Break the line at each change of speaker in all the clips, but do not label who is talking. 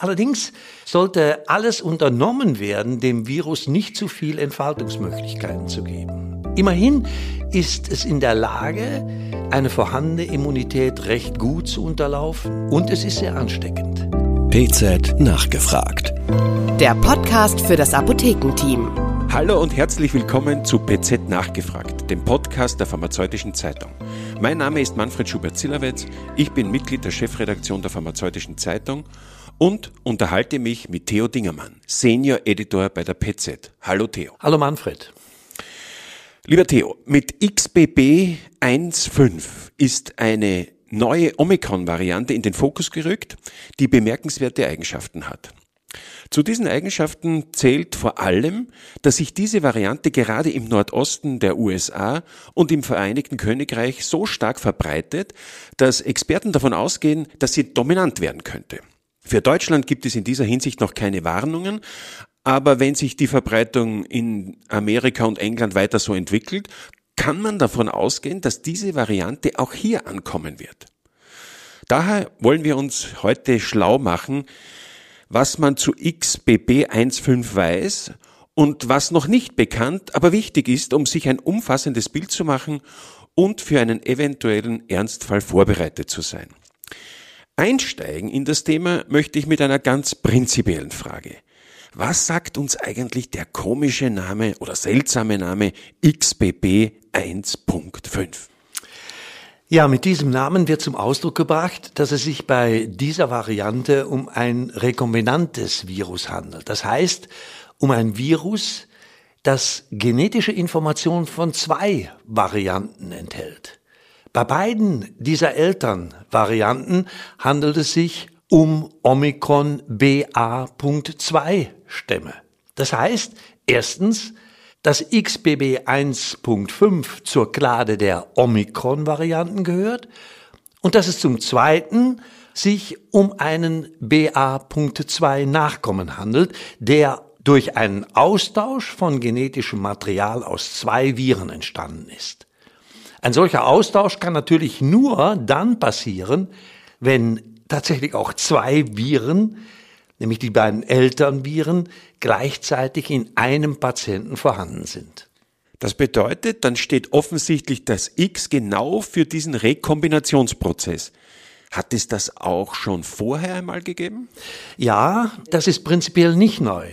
Allerdings sollte alles unternommen werden, dem Virus nicht zu viel Entfaltungsmöglichkeiten zu geben. Immerhin ist es in der Lage, eine vorhandene Immunität recht gut zu unterlaufen und es ist sehr ansteckend.
PZ nachgefragt.
Der Podcast für das Apothekenteam.
Hallo und herzlich willkommen zu PZ nachgefragt, dem Podcast der Pharmazeutischen Zeitung. Mein Name ist Manfred Schubert-Zillerwetz, ich bin Mitglied der Chefredaktion der Pharmazeutischen Zeitung und unterhalte mich mit Theo Dingermann, Senior Editor bei der PZ. Hallo Theo.
Hallo Manfred.
Lieber Theo, mit XBB 1.5 ist eine neue Omikron-Variante in den Fokus gerückt, die bemerkenswerte Eigenschaften hat. Zu diesen Eigenschaften zählt vor allem, dass sich diese Variante gerade im Nordosten der USA und im Vereinigten Königreich so stark verbreitet, dass Experten davon ausgehen, dass sie dominant werden könnte. Für Deutschland gibt es in dieser Hinsicht noch keine Warnungen, aber wenn sich die Verbreitung in Amerika und England weiter so entwickelt, kann man davon ausgehen, dass diese Variante auch hier ankommen wird. Daher wollen wir uns heute schlau machen, was man zu XBB 1.5 weiß und was noch nicht bekannt, aber wichtig ist, um sich ein umfassendes Bild zu machen und für einen eventuellen Ernstfall vorbereitet zu sein. Einsteigen in das Thema möchte ich mit einer ganz prinzipiellen Frage. Was sagt uns eigentlich der komische Name oder seltsame Name XBB 1.5?
Ja, mit diesem Namen wird zum Ausdruck gebracht, dass es sich bei dieser Variante um ein rekombinantes Virus handelt. Das heißt, um ein Virus, das genetische Informationen von zwei Varianten enthält. Bei beiden dieser Elternvarianten handelt es sich um Omikron BA.2 Stämme. Das heißt, erstens, dass XBB 1.5 zur Klade der Omikron-Varianten gehört und dass es zum Zweiten sich um einen BA.2 Nachkommen handelt, der durch einen Austausch von genetischem Material aus zwei Viren entstanden ist. Ein solcher Austausch kann natürlich nur dann passieren, wenn tatsächlich auch zwei Viren, nämlich die beiden Elternviren, gleichzeitig in einem Patienten vorhanden sind.
Das bedeutet, dann steht offensichtlich das X genau für diesen Rekombinationsprozess. Hat es das auch schon vorher einmal gegeben?
Ja, das ist prinzipiell nicht neu.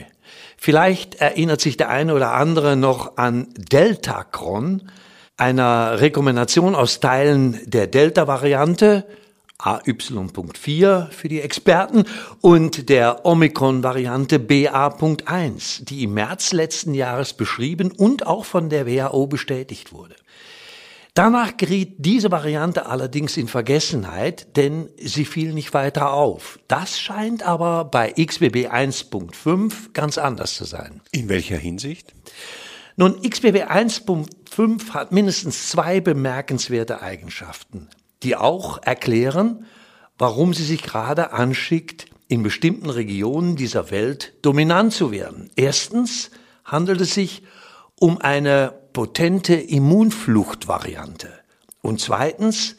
Vielleicht erinnert sich der eine oder andere noch an Deltacron, einer Rekombination aus Teilen der Delta-Variante, AY.4 für die Experten, und der Omikron-Variante BA.1, die im März letzten Jahres beschrieben und auch von der WHO bestätigt wurde. Danach geriet diese Variante allerdings in Vergessenheit, denn sie fiel nicht weiter auf. Das scheint aber bei XBB 1.5 ganz anders zu sein.
In welcher Hinsicht?
Nun, XBB 1.5 hat mindestens zwei bemerkenswerte Eigenschaften, die auch erklären, warum sie sich gerade anschickt, in bestimmten Regionen dieser Welt dominant zu werden. Erstens handelt es sich um eine potente Immunfluchtvariante. Und zweitens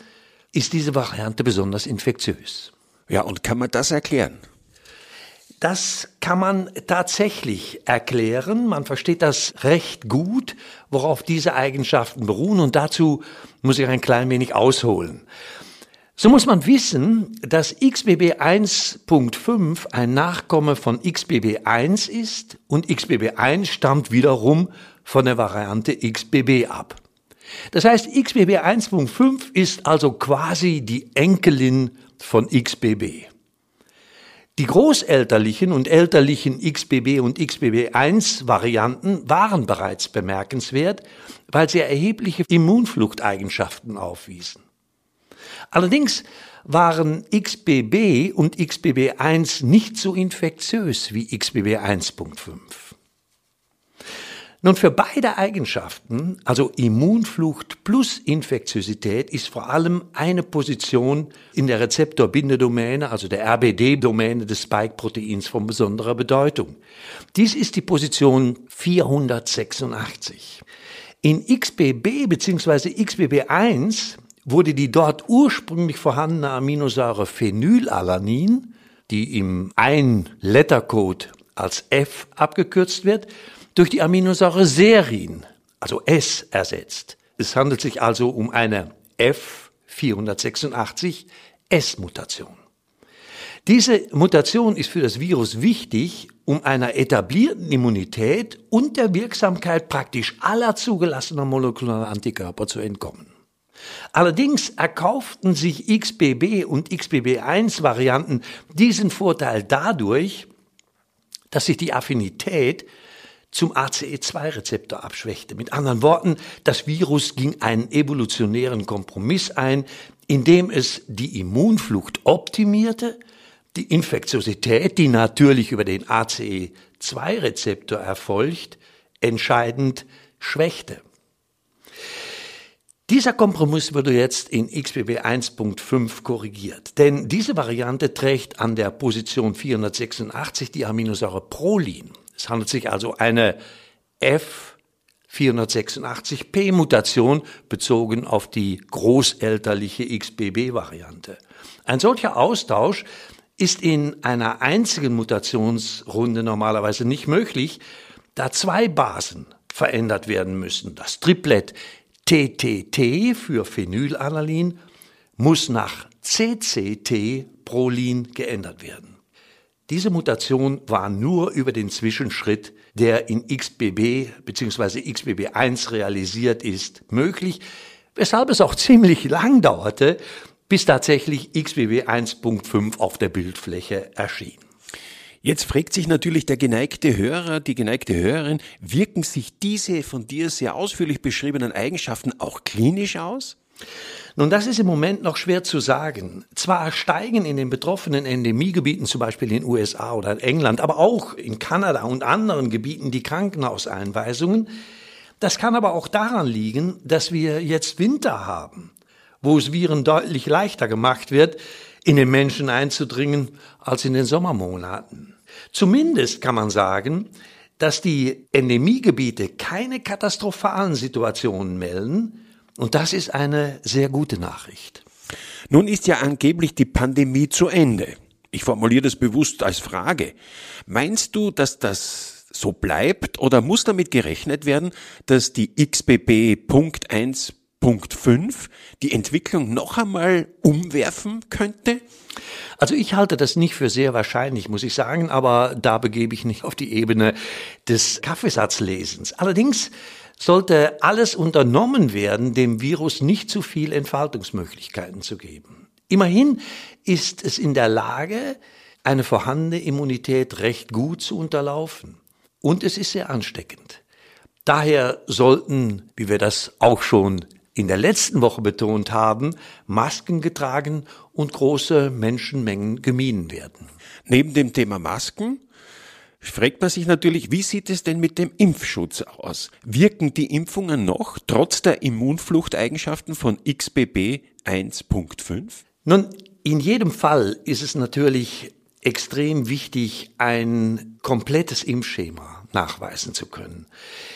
ist diese Variante besonders infektiös.
Ja, und kann man das erklären?
Das kann man tatsächlich erklären. Man versteht das recht gut, worauf diese Eigenschaften beruhen. Und dazu muss ich ein klein wenig ausholen. So muss man wissen, dass XBB 1.5 ein Nachkomme von XBB 1 ist und XBB 1 stammt wiederum von der Variante XBB ab. Das heißt, XBB 1.5 ist also quasi die Enkelin von XBB. Die großelterlichen und elterlichen XBB und XBB1 Varianten waren bereits bemerkenswert, weil sie erhebliche Immunfluchteigenschaften aufwiesen. Allerdings waren XBB und XBB1 nicht so infektiös wie XBB 1.5. Nun, für beide Eigenschaften, also Immunflucht plus Infektiosität, ist vor allem eine Position in der Rezeptorbindedomäne, also der RBD-Domäne des Spike-Proteins von besonderer Bedeutung. Dies ist die Position 486. In XBB bzw. XBB1 wurde die dort ursprünglich vorhandene Aminosäure Phenylalanin die im Ein-Letter-Code als F abgekürzt wird, durch die Aminosäure Serin, also S, ersetzt. Es handelt sich also um eine F486 S-Mutation. Diese Mutation ist für das Virus wichtig, um einer etablierten Immunität und der Wirksamkeit praktisch aller zugelassener molekularer Antikörper zu entkommen. Allerdings erkauften sich XBB und XBB1-Varianten diesen Vorteil dadurch, dass sich die Affinität zum ACE2-Rezeptor abschwächte. Mit anderen Worten, das Virus ging einen evolutionären Kompromiss ein, indem es die Immunflucht optimierte, die Infektiosität, die natürlich über den ACE2-Rezeptor erfolgt, entscheidend schwächte. Dieser Kompromiss wurde jetzt in XBB 1.5 korrigiert, denn diese Variante trägt an der Position 486 die Aminosäure Prolin. Es handelt sich also eine F486p-Mutation bezogen auf die großelterliche XBB-Variante. Ein solcher Austausch ist in einer einzigen Mutationsrunde normalerweise nicht möglich, da zwei Basen verändert werden müssen. Das Triplet TTT für Phenylalanin muss nach CCT-Prolin geändert werden. Diese Mutation war nur über den Zwischenschritt, der in XBB bzw. XBB1 realisiert ist, möglich, weshalb es auch ziemlich lang dauerte, bis tatsächlich XBB 1.5 auf der Bildfläche erschien.
Jetzt fragt sich natürlich der geneigte Hörer, die geneigte Hörerin, wirken sich diese von dir sehr ausführlich beschriebenen Eigenschaften auch klinisch aus?
Nun, das ist im Moment noch schwer zu sagen. Zwar steigen in den betroffenen Endemiegebieten, zum Beispiel in den USA oder in England, aber auch in Kanada und anderen Gebieten die Krankenhauseinweisungen. Das kann aber auch daran liegen, dass wir jetzt Winter haben, wo es Viren deutlich leichter gemacht wird, in den Menschen einzudringen als in den Sommermonaten. Zumindest kann man sagen, dass die Endemiegebiete keine katastrophalen Situationen melden, und das ist eine sehr gute Nachricht.
Nun ist ja angeblich die Pandemie zu Ende. Ich formuliere das bewusst als Frage. Meinst du, dass das so bleibt oder muss damit gerechnet werden, dass die XBB.1.5 die Entwicklung noch einmal umwerfen könnte?
Also ich halte das nicht für sehr wahrscheinlich, muss ich sagen, aber da begebe ich mich auf die Ebene des Kaffeesatzlesens. Allerdings sollte alles unternommen werden, dem Virus nicht zu viel Entfaltungsmöglichkeiten zu geben. Immerhin ist es in der Lage, eine vorhandene Immunität recht gut zu unterlaufen. Und es ist sehr ansteckend. Daher sollten, wie wir das auch schon in der letzten Woche betont haben, Masken getragen und große Menschenmengen gemieden werden.
Neben dem Thema Masken fragt man sich natürlich, wie sieht es denn mit dem Impfschutz aus? Wirken die Impfungen noch, trotz der Immunfluchteigenschaften von XBB 1.5?
Nun, in jedem Fall ist es natürlich extrem wichtig, ein komplettes Impfschema nachweisen zu können.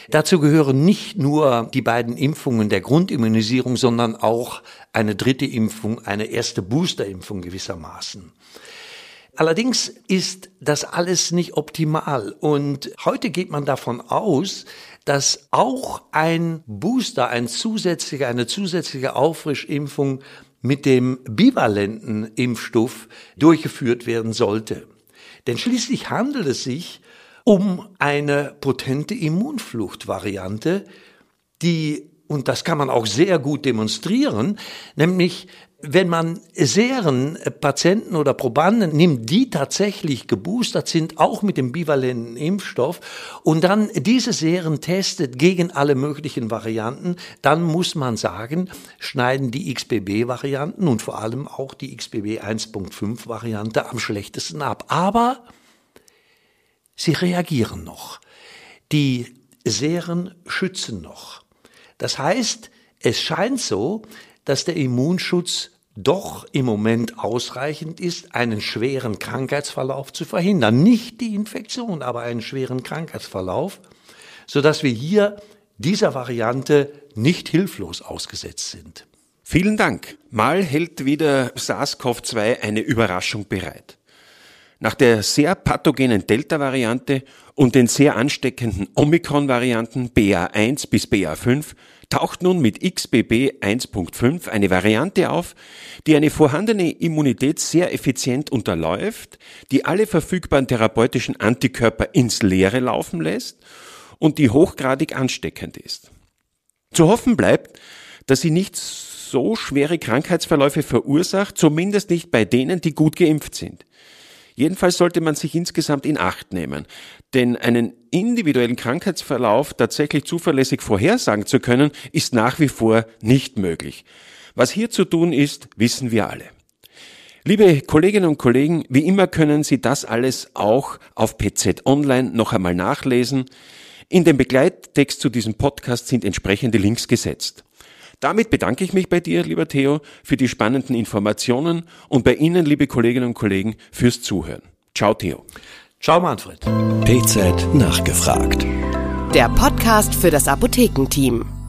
Dazu gehören nicht nur die beiden Impfungen der Grundimmunisierung, sondern auch eine dritte Impfung, eine erste Boosterimpfung gewissermaßen. Allerdings ist das alles nicht optimal und heute geht man davon aus, dass auch ein Booster, ein zusätzlicher, eine zusätzliche Auffrischimpfung mit dem bivalenten Impfstoff durchgeführt werden sollte. Denn schließlich handelt es sich um eine potente Immunfluchtvariante, die, und das kann man auch sehr gut demonstrieren, nämlich wenn man Seren Patienten oder Probanden nimmt, die tatsächlich geboostert sind, auch mit dem bivalenten Impfstoff, und dann diese Seren testet gegen alle möglichen Varianten, dann muss man sagen, schneiden die XBB-Varianten und vor allem auch die XBB 1.5-Variante am schlechtesten ab. Aber sie reagieren noch. Die Seren schützen noch. Das heißt, es scheint so, dass der Immunschutz doch im Moment ausreichend ist, einen schweren Krankheitsverlauf zu verhindern. Nicht die Infektion, aber einen schweren Krankheitsverlauf, sodass wir hier dieser Variante nicht hilflos ausgesetzt sind.
Vielen Dank. Mal hält wieder SARS-CoV-2 eine Überraschung bereit. Nach der sehr pathogenen Delta-Variante und den sehr ansteckenden Omikron-Varianten BA1 bis BA5 taucht nun mit XBB 1.5 eine Variante auf, die eine vorhandene Immunität sehr effizient unterläuft, die alle verfügbaren therapeutischen Antikörper ins Leere laufen lässt und die hochgradig ansteckend ist. Zu hoffen bleibt, dass sie nicht so schwere Krankheitsverläufe verursacht, zumindest nicht bei denen, die gut geimpft sind. Jedenfalls sollte man sich insgesamt in Acht nehmen, denn einen individuellen Krankheitsverlauf tatsächlich zuverlässig vorhersagen zu können, ist nach wie vor nicht möglich. Was hier zu tun ist, wissen wir alle. Liebe Kolleginnen und Kollegen, wie immer können Sie das alles auch auf PZ Online noch einmal nachlesen. In dem Begleittext zu diesem Podcast sind entsprechende Links gesetzt. Damit bedanke ich mich bei dir, lieber Theo, für die spannenden Informationen und bei Ihnen, liebe Kolleginnen und Kollegen, fürs Zuhören. Ciao, Theo.
Ciao, Manfred.
PZ nachgefragt.
Der Podcast für das Apothekenteam.